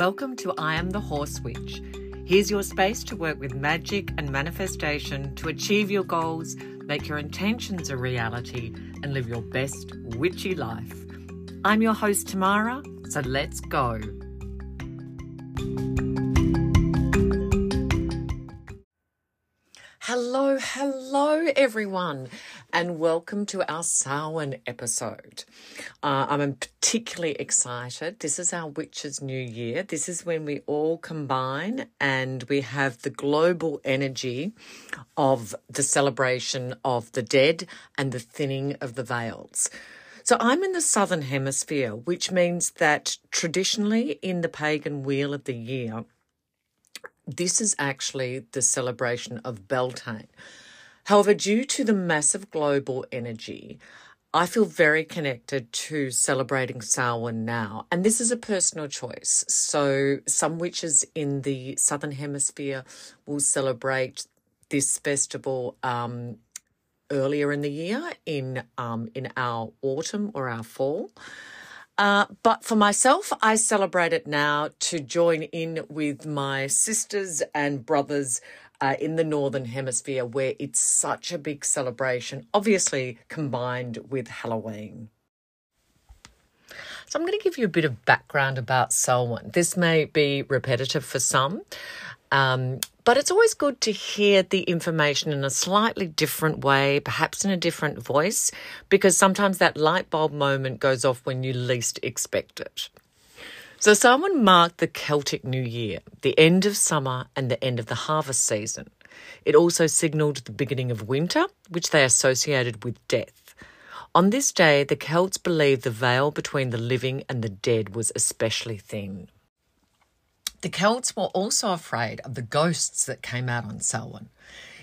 Welcome to I Am the Horse Witch. Here's your space to work with magic and manifestation to achieve your goals, make your intentions a reality, and live your best witchy life. I'm your host, Tamara, so let's go. Everyone, and welcome to our Samhain episode. Uh, I'm particularly excited. This is our Witches' New Year. This is when we all combine and we have the global energy of the celebration of the dead and the thinning of the veils. So I'm in the southern hemisphere, which means that traditionally in the pagan wheel of the year, this is actually the celebration of Beltane. However, due to the massive global energy, I feel very connected to celebrating Samhain now, and this is a personal choice. So, some witches in the southern hemisphere will celebrate this festival um, earlier in the year, in um, in our autumn or our fall. Uh, but for myself, I celebrate it now to join in with my sisters and brothers uh, in the Northern Hemisphere where it's such a big celebration, obviously combined with Halloween. So, I'm going to give you a bit of background about Samhain. This may be repetitive for some, um, but it's always good to hear the information in a slightly different way, perhaps in a different voice, because sometimes that light bulb moment goes off when you least expect it. So, Samhain marked the Celtic New Year, the end of summer and the end of the harvest season. It also signalled the beginning of winter, which they associated with death. On this day, the Celts believed the veil between the living and the dead was especially thin. The Celts were also afraid of the ghosts that came out on Samhain.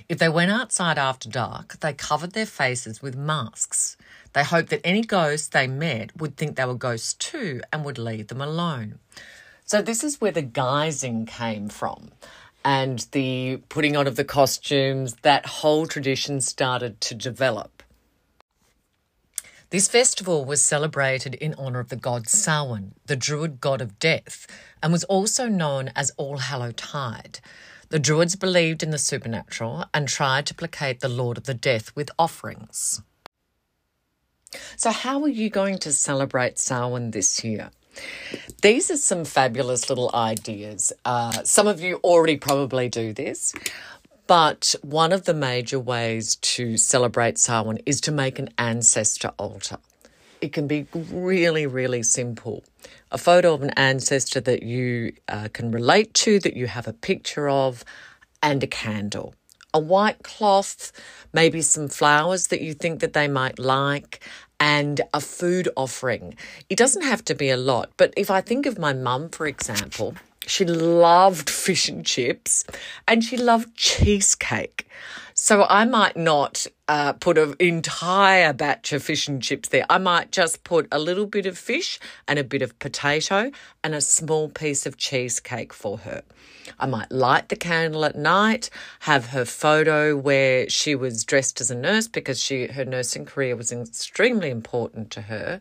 If they went outside after dark, they covered their faces with masks. They hoped that any ghosts they met would think they were ghosts too and would leave them alone. So, this is where the guising came from and the putting on of the costumes, that whole tradition started to develop. This festival was celebrated in honour of the god Samhain, the Druid god of death, and was also known as All Hallow Tide. The Druids believed in the supernatural and tried to placate the Lord of the Death with offerings. So, how are you going to celebrate Samhain this year? These are some fabulous little ideas. Uh, some of you already probably do this, but one of the major ways to celebrate Samhain is to make an ancestor altar. It can be really, really simple. A photo of an ancestor that you uh, can relate to, that you have a picture of, and a candle. A white cloth, maybe some flowers that you think that they might like, and a food offering. It doesn't have to be a lot, but if I think of my mum, for example, she loved fish and chips and she loved cheesecake. So I might not uh, put an entire batch of fish and chips there. I might just put a little bit of fish and a bit of potato and a small piece of cheesecake for her. I might light the candle at night, have her photo where she was dressed as a nurse because she her nursing career was extremely important to her,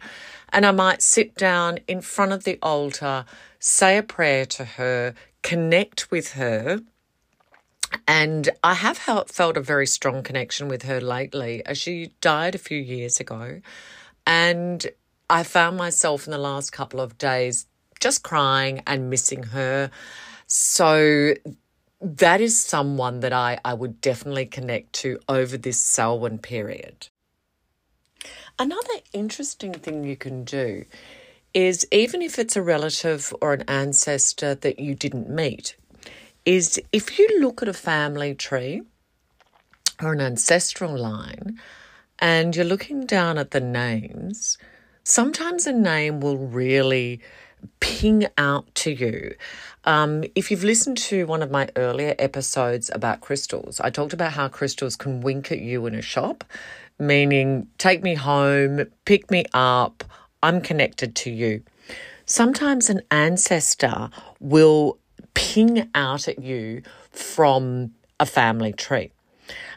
and I might sit down in front of the altar say a prayer to her, connect with her. And I have felt a very strong connection with her lately uh, she died a few years ago. And I found myself in the last couple of days just crying and missing her. So that is someone that I, I would definitely connect to over this Samhain period. Another interesting thing you can do is even if it's a relative or an ancestor that you didn't meet, is if you look at a family tree or an ancestral line and you're looking down at the names, sometimes a name will really ping out to you. Um, if you've listened to one of my earlier episodes about crystals, I talked about how crystals can wink at you in a shop, meaning take me home, pick me up, I'm connected to you. Sometimes an ancestor will ping out at you from a family tree.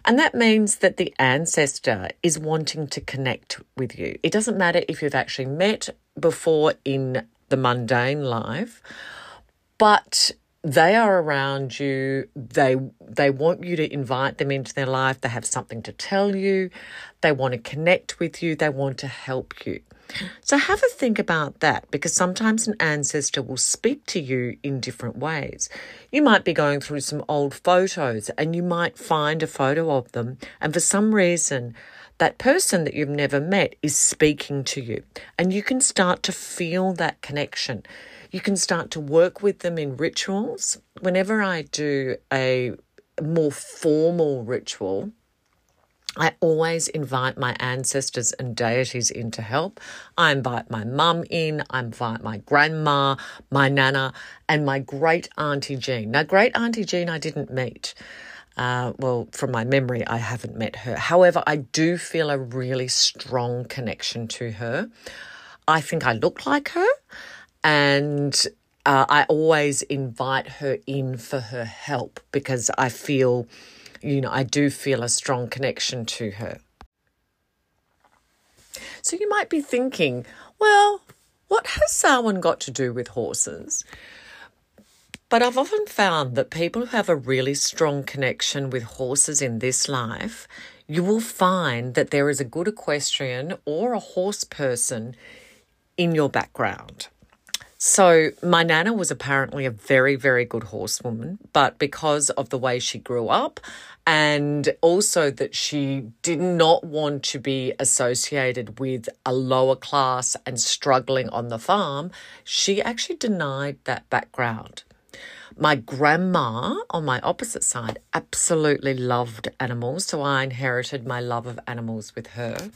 And that means that the ancestor is wanting to connect with you. It doesn't matter if you've actually met before in the mundane life, but they are around you. They they want you to invite them into their life. They have something to tell you. They want to connect with you. They want to help you. So have a think about that because sometimes an ancestor will speak to you in different ways. You might be going through some old photos and you might find a photo of them and for some reason that person that you've never met is speaking to you and you can start to feel that connection you can start to work with them in rituals. Whenever I do a more formal ritual, I always invite my ancestors and deities in to help. I invite my mum in, I invite my grandma, my nana, and my great auntie Jean. Now, great auntie Jean, I didn't meet. Uh, well, from my memory, I haven't met her. However, I do feel a really strong connection to her. I think I look like her. And uh, I always invite her in for her help because I feel, you know, I do feel a strong connection to her. So you might be thinking, well, what has Samhain got to do with horses? But I've often found that people who have a really strong connection with horses in this life, you will find that there is a good equestrian or a horse person in your background. So, my nana was apparently a very, very good horsewoman, but because of the way she grew up and also that she did not want to be associated with a lower class and struggling on the farm, she actually denied that background. My grandma on my opposite side absolutely loved animals, so I inherited my love of animals with her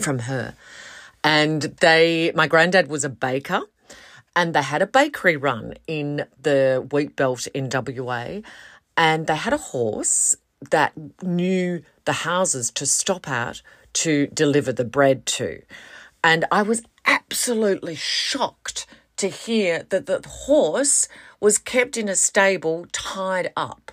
from her. And they my granddad was a baker and they had a bakery run in the wheat belt in WA, and they had a horse that knew the houses to stop at to deliver the bread to. And I was absolutely shocked to hear that the horse was kept in a stable tied up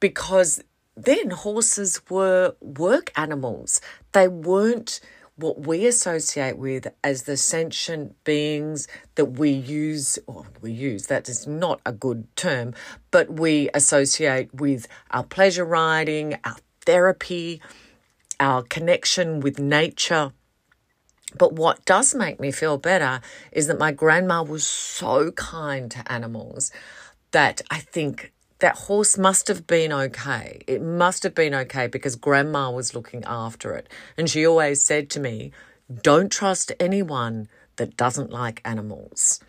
because then horses were work animals. They weren't what we associate with as the sentient beings that we use, or we use, that is not a good term, but we associate with our pleasure riding, our therapy, our connection with nature. But what does make me feel better is that my grandma was so kind to animals that I think that horse must have been okay. It must have been okay because grandma was looking after it. And she always said to me, don't trust anyone that doesn't like animals.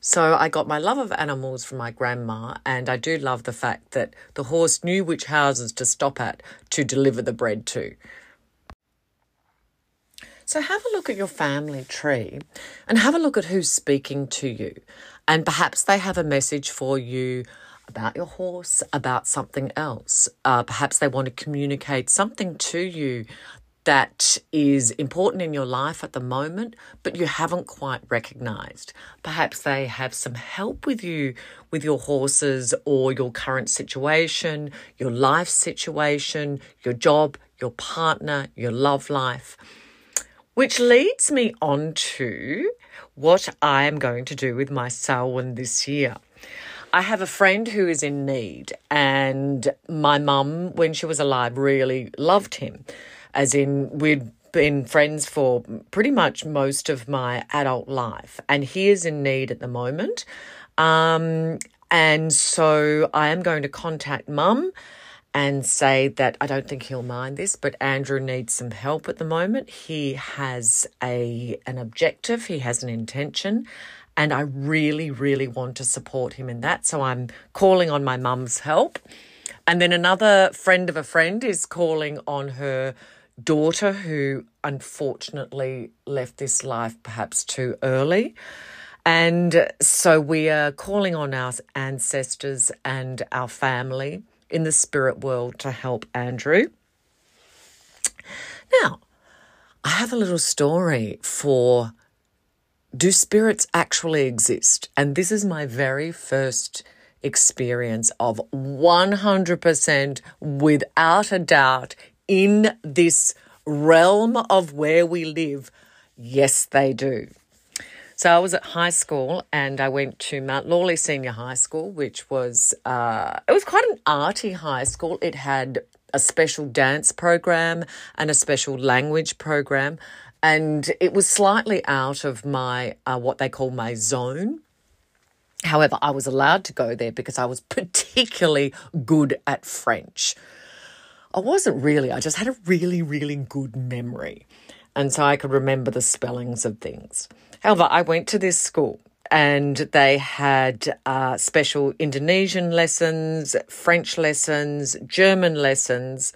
So I got my love of animals from my grandma, and I do love the fact that the horse knew which houses to stop at to deliver the bread to. So have a look at your family tree and have a look at who's speaking to you. And perhaps they have a message for you about your horse, about something else. Uh, perhaps they want to communicate something to you that is important in your life at the moment, but you haven't quite recognized. Perhaps they have some help with you with your horses or your current situation, your life situation, your job, your partner, your love life. Which leads me on to what I am going to do with my Samhain this year. I have a friend who is in need, and my mum, when she was alive, really loved him. As in, we'd been friends for pretty much most of my adult life, and he is in need at the moment. Um, and so I am going to contact mum and say that I don't think he'll mind this, but Andrew needs some help at the moment. He has a an objective, he has an intention, and I really, really want to support him in that. So I'm calling on my mum's help. And then another friend of a friend is calling on her daughter, who unfortunately left this life perhaps too early. And so we are calling on our ancestors and our family in the spirit world to help Andrew. Now, I have a little story for do spirits actually exist? And this is my very first experience of 100% without a doubt in this realm of where we live. Yes, they do. So I was at high school and I went to Mount Lawley Senior High School, which was uh, it was quite an arty high school. It had a special dance program and a special language program, and it was slightly out of my uh, what they call my zone. However, I was allowed to go there because I was particularly good at French. I wasn't really, I just had a really, really good memory. And so I could remember the spellings of things. However, I went to this school and they had uh, special Indonesian lessons, French lessons, German lessons.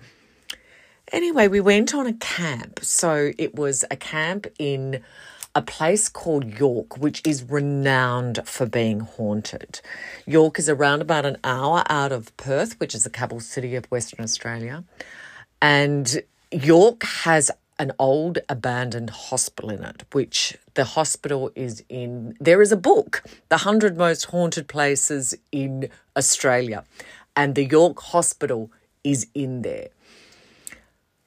Anyway, we went on a camp. So it was a camp in a place called York, which is renowned for being haunted. York is around about an hour out of Perth, which is the capital city of Western Australia. And York has an old abandoned hospital in it, which the hospital is in. There is a book, The 100 Most Haunted Places in Australia, and the York Hospital is in there.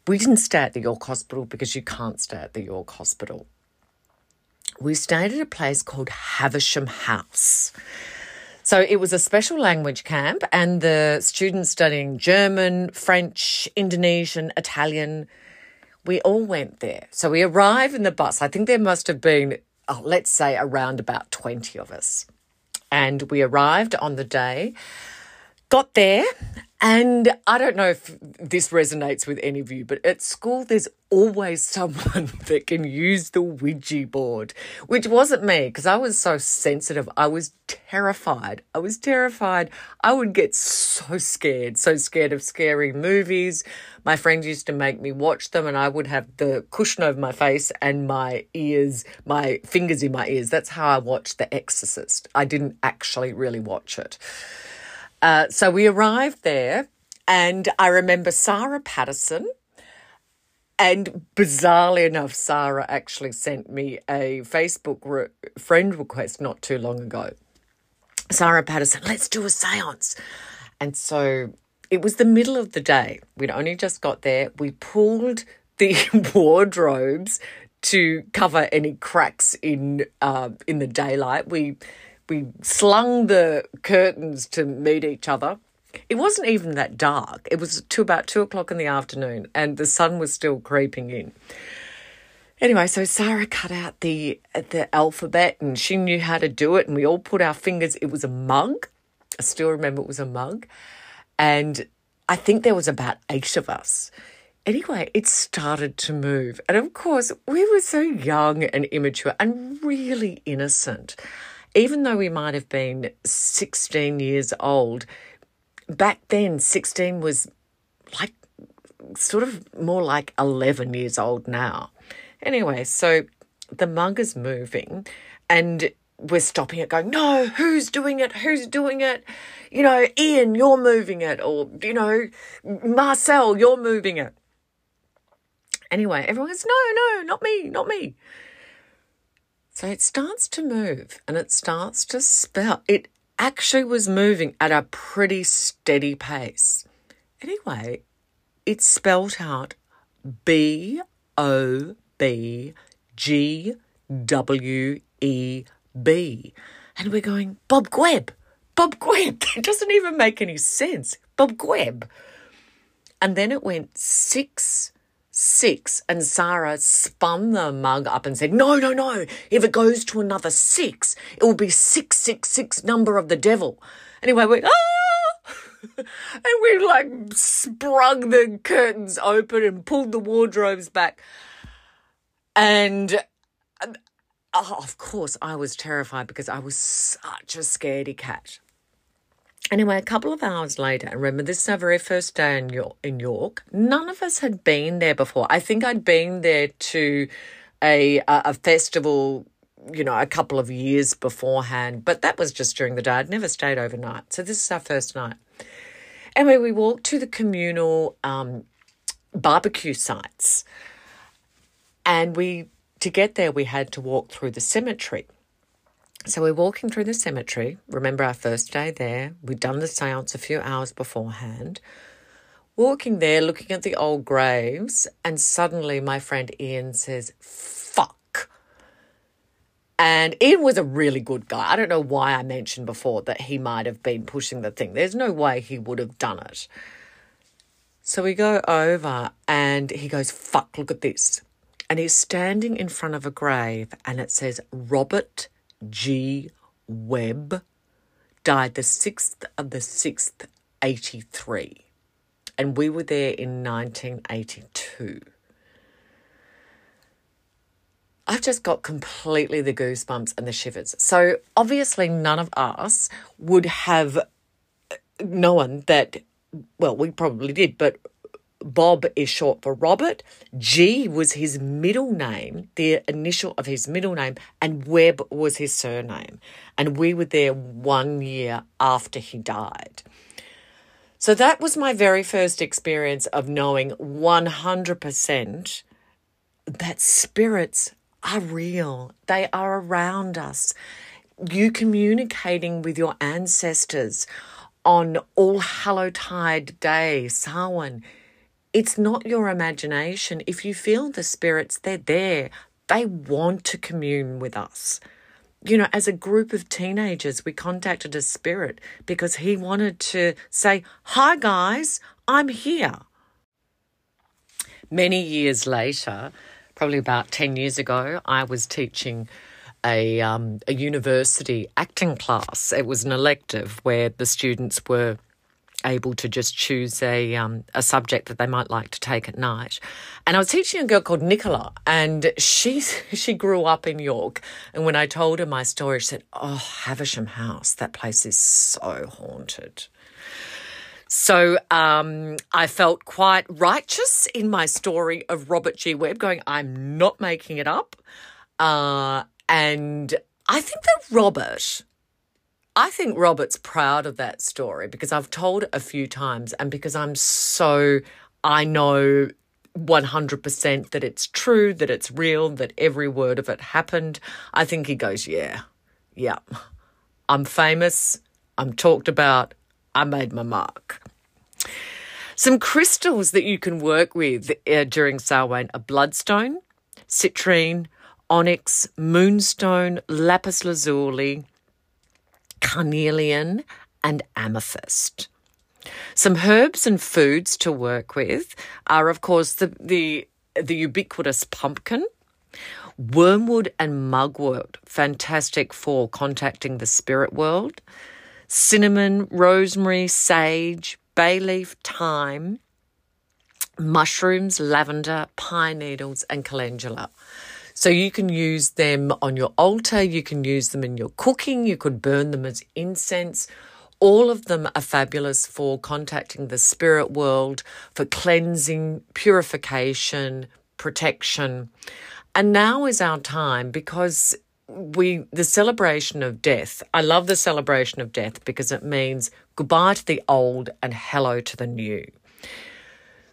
We didn't stay at the York Hospital because you can't stay at the York Hospital we stayed at a place called Faversham House. So it was a special language camp, and the students studying German, French, Indonesian, Italian, we all went there. So we arrived in the bus. I think there must have been, oh, let's say, around about 20 of us. And we arrived on the day, got there, and I don't know if this resonates with any of you, but at school, there's always someone that can use the Ouija board, which wasn't me because I was so sensitive. I was terrified. I was terrified. I would get so scared, so scared of scary movies. My friends used to make me watch them, and I would have the cushion over my face and my ears, my fingers in my ears. That's how I watched The Exorcist. I didn't actually really watch it. Uh, so we arrived there, and I remember Sarah Patterson. And bizarrely enough, Sarah actually sent me a Facebook re- friend request not too long ago. Sarah Patterson, let's do a seance. And so it was the middle of the day. We'd only just got there. We pulled the wardrobes to cover any cracks in uh, in the daylight. We we slung the curtains to meet each other. It wasn't even that dark. It was to about two o'clock in the afternoon, and the sun was still creeping in. Anyway, so Sarah cut out the the alphabet, and she knew how to do it, and we all put our fingers. It was a mug. I still remember it was a mug, and I think there was about eight of us. Anyway, it started to move, and of course, we were so young and immature and really innocent even though we might have been 16 years old, back then 16 was like sort of more like 11 years old now. Anyway, so the mug is moving and we're stopping it going, no, who's doing it? Who's doing it? You know, Ian, you're moving it. Or, you know, Marcel, you're moving it. Anyway, everyone goes, no, no, not me, not me. So it starts to move and it starts to spell. It actually was moving at a pretty steady pace. Anyway, it spelled out B O B G W E B. And we're going, Bob Gwebb, Bob Gwebb. That doesn't even make any sense. Bob Gwebb. And then it went six six. And Sarah spun the mug up and said, No, no, no. If it goes to another six, it will be 666, number of the devil. Anyway, we ah! and we like sprung the curtains open and pulled the wardrobes back. And oh, of course, I was terrified because I was such a scaredy cat. Anyway, a couple of hours later, and remember this is our very first day in York, in York. None of us had been there before. I think I'd been there to a a festival, you know, a couple of years beforehand, but that was just during the day. I'd never stayed overnight, so this is our first night. Anyway, we walked to the communal um, barbecue sites, and we to get there we had to walk through the cemetery. So we're walking through the cemetery. Remember our first day there? We'd done the seance a few hours beforehand. Walking there, looking at the old graves, and suddenly my friend Ian says, Fuck. And Ian was a really good guy. I don't know why I mentioned before that he might have been pushing the thing. There's no way he would have done it. So we go over and he goes, Fuck, look at this. And he's standing in front of a grave and it says, Robert G. Webb died the 6th of the 6th, 83. And we were there in 1982. I've just got completely the goosebumps and the shivers. So, obviously, none of us would have uh, known that, well, we probably did, but Bob is short for Robert. G was his middle name, the initial of his middle name, and Webb was his surname. And we were there one year after he died. So that was my very first experience of knowing 100% that spirits are real, they are around us. You communicating with your ancestors on All Hallowtide Day, Samhain. It's not your imagination. If you feel the spirits, they're there. They want to commune with us. You know, as a group of teenagers, we contacted a spirit because he wanted to say, Hi, guys, I'm here. Many years later, probably about 10 years ago, I was teaching a, um, a university acting class. It was an elective where the students were able to just choose a um, a subject that they might like to take at night. And I was teaching a girl called Nicola, and she she grew up in York. And when I told her my story, she said, "Oh, Faversham House, that place is so haunted." So um, I felt quite righteous in my story of Robert G. Webb, going, I'm not making it up. Uh, and I think that Robert, I think Robert's proud of that story because I've told it a few times and because I'm so, I know 100% that it's true, that it's real, that every word of it happened. I think he goes, Yeah, yeah, I'm famous, I'm talked about, I made my mark. Some crystals that you can work with uh, during Samhain are bloodstone, citrine, onyx, moonstone, lapis lazuli, carnelian, and amethyst. Some herbs and foods to work with are, of course, the, the, the ubiquitous pumpkin, wormwood and mugwort, fantastic for contacting the spirit world, cinnamon, rosemary, sage, bay leaf, thyme, mushrooms, lavender, pine needles, and calendula. So you can use them on your altar, you can use them in your cooking, you could burn them as incense. All of them are fabulous for contacting the spirit world, for cleansing, purification, protection. And now is our time because we the celebration of death. I love the celebration of death because it means goodbye to the old and hello to the new.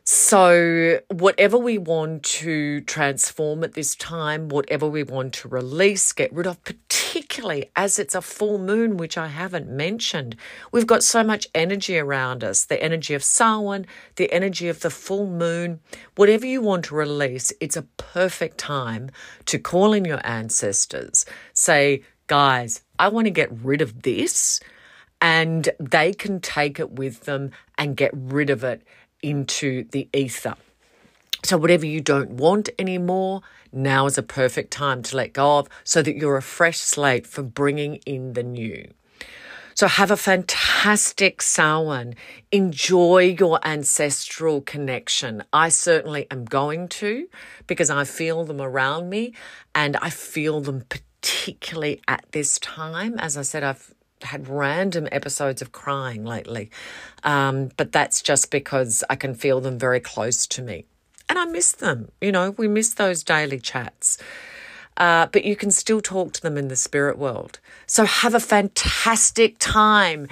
So, whatever we want to transform at this time, whatever we want to release, get rid of, particularly as it's a full moon, which I haven't mentioned, we've got so much energy around us the energy of Samhain, the energy of the full moon. Whatever you want to release, it's a perfect time to call in your ancestors. Say, guys, I want to get rid of this. And they can take it with them and get rid of it into the ether. So, whatever you don't want anymore, now is a perfect time to let go of so that you're a fresh slate for bringing in the new. So, have a fantastic Samhain. Enjoy your ancestral connection. I certainly am going to because I feel them around me and I feel them particularly at this time. As I said, I've had random episodes of crying lately, um, but that's just because I can feel them very close to me. And I miss them. You know, we miss those daily chats. Uh, but you can still talk to them in the spirit world. So have a fantastic time.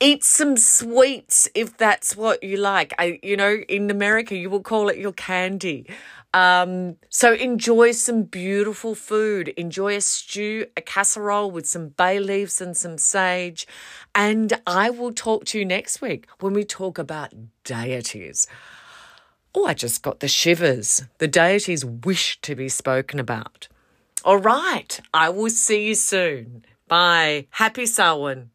Eat some sweets if that's what you like. I, you know, in America, you will call it your candy. Um, so enjoy some beautiful food. Enjoy a stew, a casserole with some bay leaves and some sage. And I will talk to you next week when we talk about deities. Oh, I just got the shivers. The deities wish to be spoken about. All right. I will see you soon. Bye. Happy Samhain.